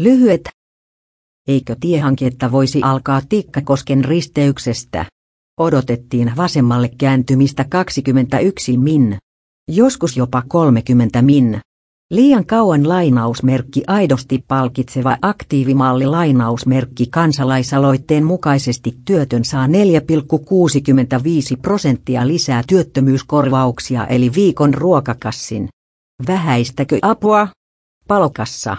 Lyhyet. Eikö tiehanketta voisi alkaa Tikkakosken risteyksestä? Odotettiin vasemmalle kääntymistä 21 min. Joskus jopa 30 min. Liian kauan lainausmerkki aidosti palkitseva aktiivimalli lainausmerkki kansalaisaloitteen mukaisesti työtön saa 4,65 prosenttia lisää työttömyyskorvauksia eli viikon ruokakassin. Vähäistäkö apua? Palokassa.